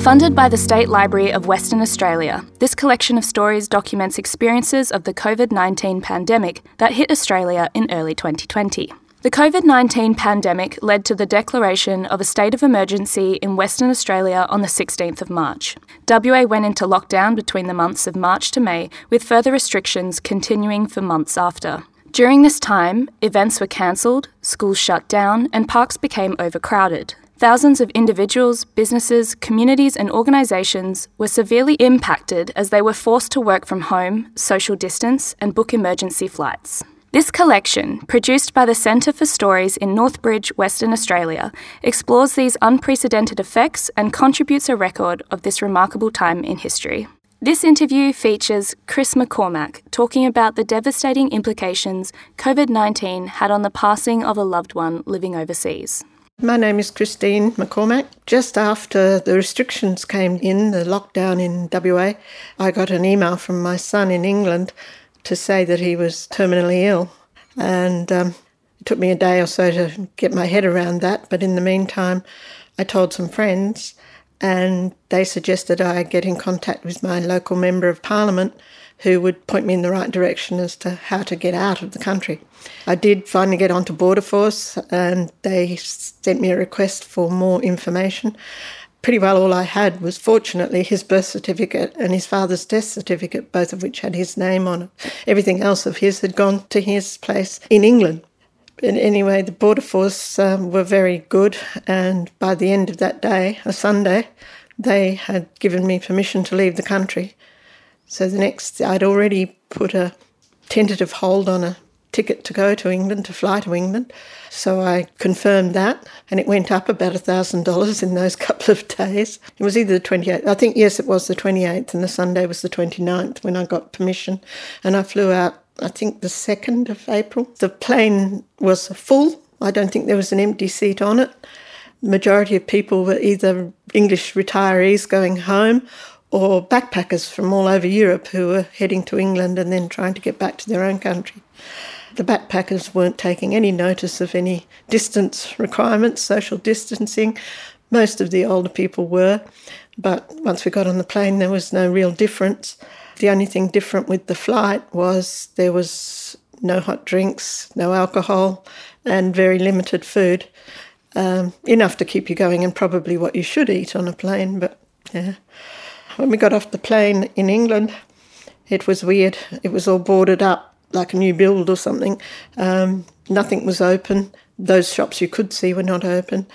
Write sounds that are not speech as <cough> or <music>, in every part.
Funded by the State Library of Western Australia, this collection of stories documents experiences of the COVID 19 pandemic that hit Australia in early 2020. The COVID 19 pandemic led to the declaration of a state of emergency in Western Australia on the 16th of March. WA went into lockdown between the months of March to May, with further restrictions continuing for months after. During this time, events were cancelled, schools shut down, and parks became overcrowded. Thousands of individuals, businesses, communities, and organisations were severely impacted as they were forced to work from home, social distance, and book emergency flights. This collection, produced by the Centre for Stories in Northbridge, Western Australia, explores these unprecedented effects and contributes a record of this remarkable time in history. This interview features Chris McCormack talking about the devastating implications COVID 19 had on the passing of a loved one living overseas. My name is Christine McCormack. Just after the restrictions came in, the lockdown in WA, I got an email from my son in England to say that he was terminally ill. And um, it took me a day or so to get my head around that. But in the meantime, I told some friends, and they suggested I get in contact with my local member of parliament who would point me in the right direction as to how to get out of the country. I did finally get onto Border Force and they sent me a request for more information. Pretty well all I had was fortunately his birth certificate and his father's death certificate, both of which had his name on it. Everything else of his had gone to his place in England. But anyway, the Border Force um, were very good, and by the end of that day, a Sunday, they had given me permission to leave the country. So the next, I'd already put a tentative hold on a ticket to go to England, to fly to England. So I confirmed that, and it went up about $1,000 in those <laughs> couple of days. It was either the 28th, I think, yes, it was the 28th, and the Sunday was the 29th when I got permission. And I flew out, I think, the 2nd of April. The plane was full, I don't think there was an empty seat on it. The majority of people were either English retirees going home or backpackers from all over Europe who were heading to England and then trying to get back to their own country. The backpackers weren't taking any notice of any distance requirements, social distancing. Most of the older people were, but once we got on the plane, there was no real difference. The only thing different with the flight was there was no hot drinks, no alcohol, and very limited food. Um, enough to keep you going and probably what you should eat on a plane, but yeah. When we got off the plane in England, it was weird. It was all boarded up like a new build or something. Um, nothing was open. Those shops you could see were not open.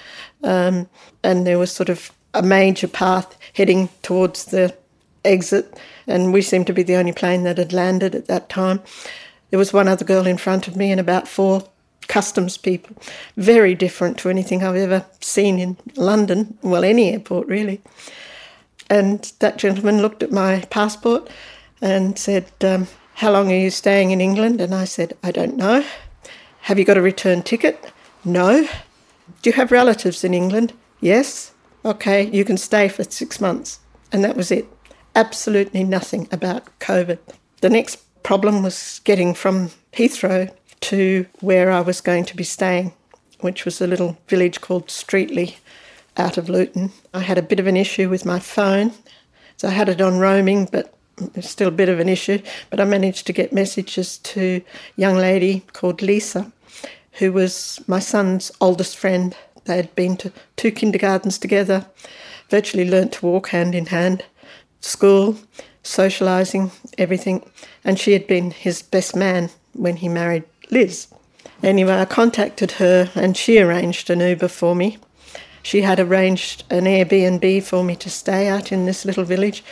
Um, and there was sort of a major path heading towards the exit, and we seemed to be the only plane that had landed at that time. There was one other girl in front of me and about four customs people. Very different to anything I've ever seen in London, well, any airport really. And that gentleman looked at my passport and said, um, How long are you staying in England? And I said, I don't know. Have you got a return ticket? No. Do you have relatives in England? Yes. Okay, you can stay for six months. And that was it. Absolutely nothing about COVID. The next problem was getting from Heathrow to where I was going to be staying, which was a little village called Streatley out of Luton. I had a bit of an issue with my phone, so I had it on roaming, but still a bit of an issue. But I managed to get messages to a young lady called Lisa, who was my son's oldest friend. They had been to two kindergartens together, virtually learnt to walk hand in hand, school, socialising, everything. And she had been his best man when he married Liz. Anyway, I contacted her and she arranged an Uber for me she had arranged an Airbnb for me to stay at in this little village,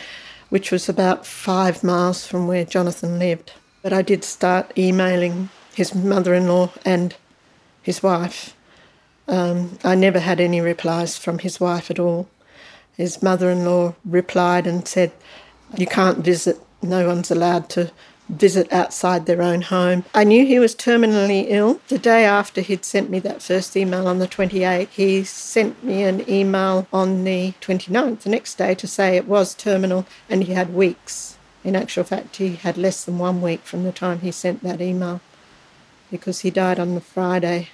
which was about five miles from where Jonathan lived. But I did start emailing his mother in law and his wife. Um, I never had any replies from his wife at all. His mother in law replied and said, You can't visit, no one's allowed to visit outside their own home. I knew he was terminally ill. The day after he'd sent me that first email on the 28th, he sent me an email on the 29th, the next day, to say it was terminal and he had weeks. In actual fact, he had less than one week from the time he sent that email because he died on the Friday.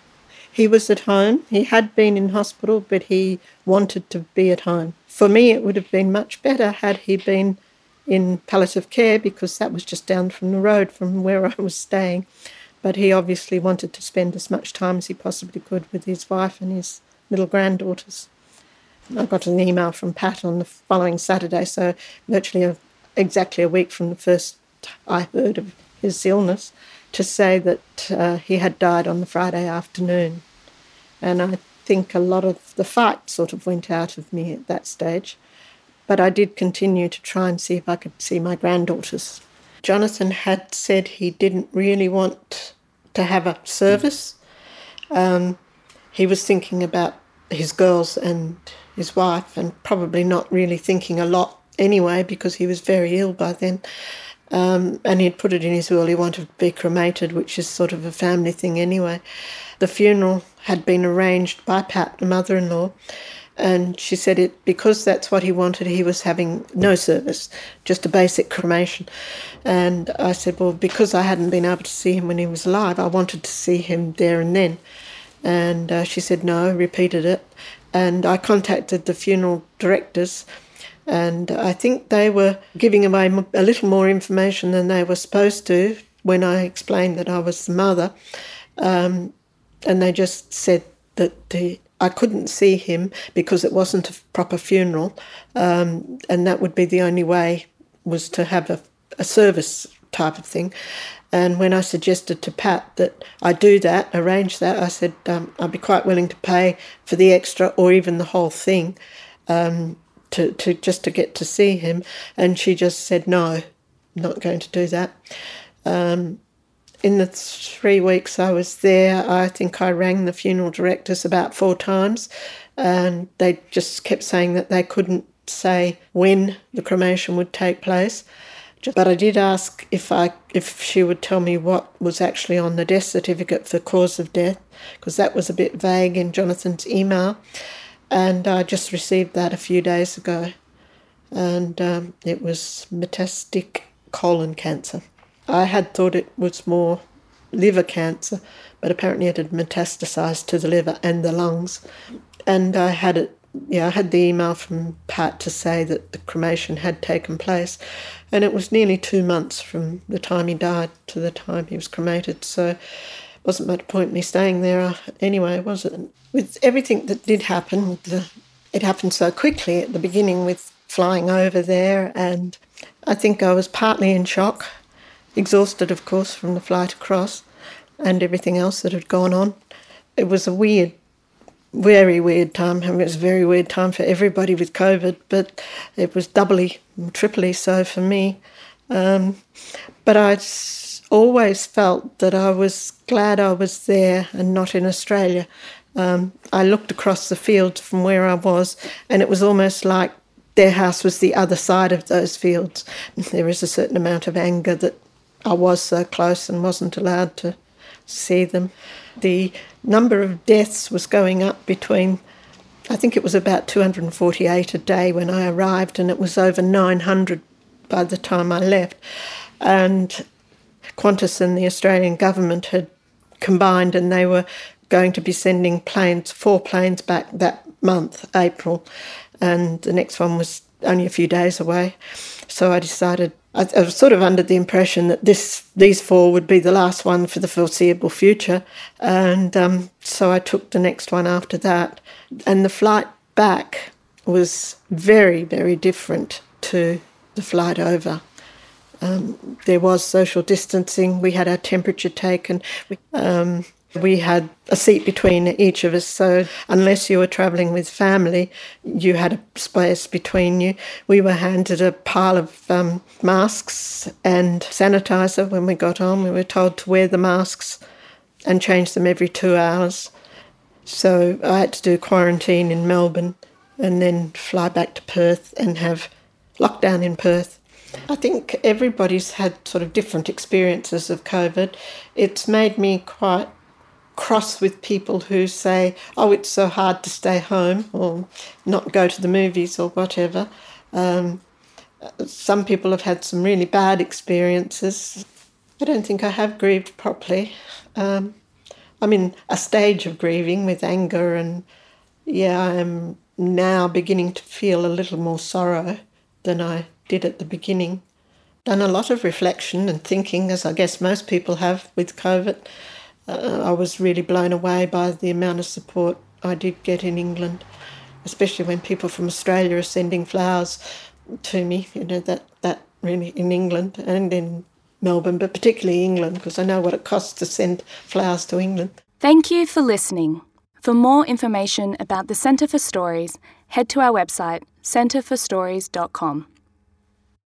He was at home. He had been in hospital, but he wanted to be at home. For me, it would have been much better had he been in palliative care because that was just down from the road from where I was staying. But he obviously wanted to spend as much time as he possibly could with his wife and his little granddaughters. I got an email from Pat on the following Saturday, so virtually a, exactly a week from the first I heard of his illness, to say that uh, he had died on the Friday afternoon. And I think a lot of the fight sort of went out of me at that stage. But I did continue to try and see if I could see my granddaughters. Jonathan had said he didn't really want to have a service. Um, he was thinking about his girls and his wife, and probably not really thinking a lot anyway because he was very ill by then. Um, and he'd put it in his will. He wanted to be cremated, which is sort of a family thing anyway. The funeral had been arranged by Pat, the mother in law, and she said it because that's what he wanted he was having no service just a basic cremation. And i said well because i hadn't been able to see him when he was alive i wanted to see him there and then. And uh, she said no repeated it. And i contacted the funeral directors and i think they were giving away a little more information than they were supposed to when i explained that i was the mother. Um, and they just said that the I couldn't see him because it wasn't a proper funeral, um, and that would be the only way was to have a, a service type of thing. And when I suggested to Pat that I do that, arrange that, I said um, I'd be quite willing to pay for the extra or even the whole thing. Um, to, to just to get to see him. And she just said, no, I'm not going to do that. Um, in the three weeks I was there, I think I rang the funeral directors about four times, and they just kept saying that they couldn't say when the cremation would take place. But I did ask if I if she would tell me what was actually on the death certificate for cause of death, because that was a bit vague in Jonathan's email, and I just received that a few days ago, and um, it was metastatic colon cancer. I had thought it was more liver cancer, but apparently it had metastasized to the liver and the lungs. And I had it, yeah, I had the email from Pat to say that the cremation had taken place, and it was nearly two months from the time he died to the time he was cremated. So wasn't much point me staying there anyway, was it? With everything that did happen, the, it happened so quickly at the beginning with flying over there, and I think I was partly in shock exhausted, of course, from the flight across and everything else that had gone on. It was a weird, very weird time. I mean, it was a very weird time for everybody with COVID, but it was doubly, triply so for me. Um, but I always felt that I was glad I was there and not in Australia. Um, I looked across the fields from where I was, and it was almost like their house was the other side of those fields. <laughs> There is a certain amount of anger that I was so close and wasn't allowed to see them. The number of deaths was going up between, I think it was about 248 a day when I arrived, and it was over 900 by the time I left. And Qantas and the Australian government had combined, and they were going to be sending planes, four planes back that month, April, and the next one was only a few days away. So I decided I, I, was sort of under the impression that this these four would be the last one for the foreseeable future, and um, so I took the next one after that. And the flight back was very very different to the flight over. Um, there was social distancing. We had our temperature taken. Um, we had a seat between each of us, so unless you were travelling with family, you had a space between you. We were handed a pile of um, masks and sanitizer when we got on. We were told to wear the masks and change them every two hours. So I had to do quarantine in Melbourne and then fly back to Perth and have lockdown in Perth. I think everybody's had sort of different experiences of COVID. It's made me quite cross with people who say, oh, it's so hard to stay home or not go to the movies or whatever. Um, some people have had some really bad experiences. I don't think I have grieved properly. Um, I'm in a stage of grieving with anger, and yeah, I am now beginning to feel a little more sorrow than I did at the beginning. Done a lot of reflection and thinking, as I guess most people have with COVID. Uh, I was really blown away by the amount of support I did get in England, especially when people from Australia are sending flowers to me. You know that that really in England and in Melbourne, but particularly England, because I know what it costs to send flowers to England. Thank you for listening. For more information about the Centre for Stories, head to our website centreforstories.com.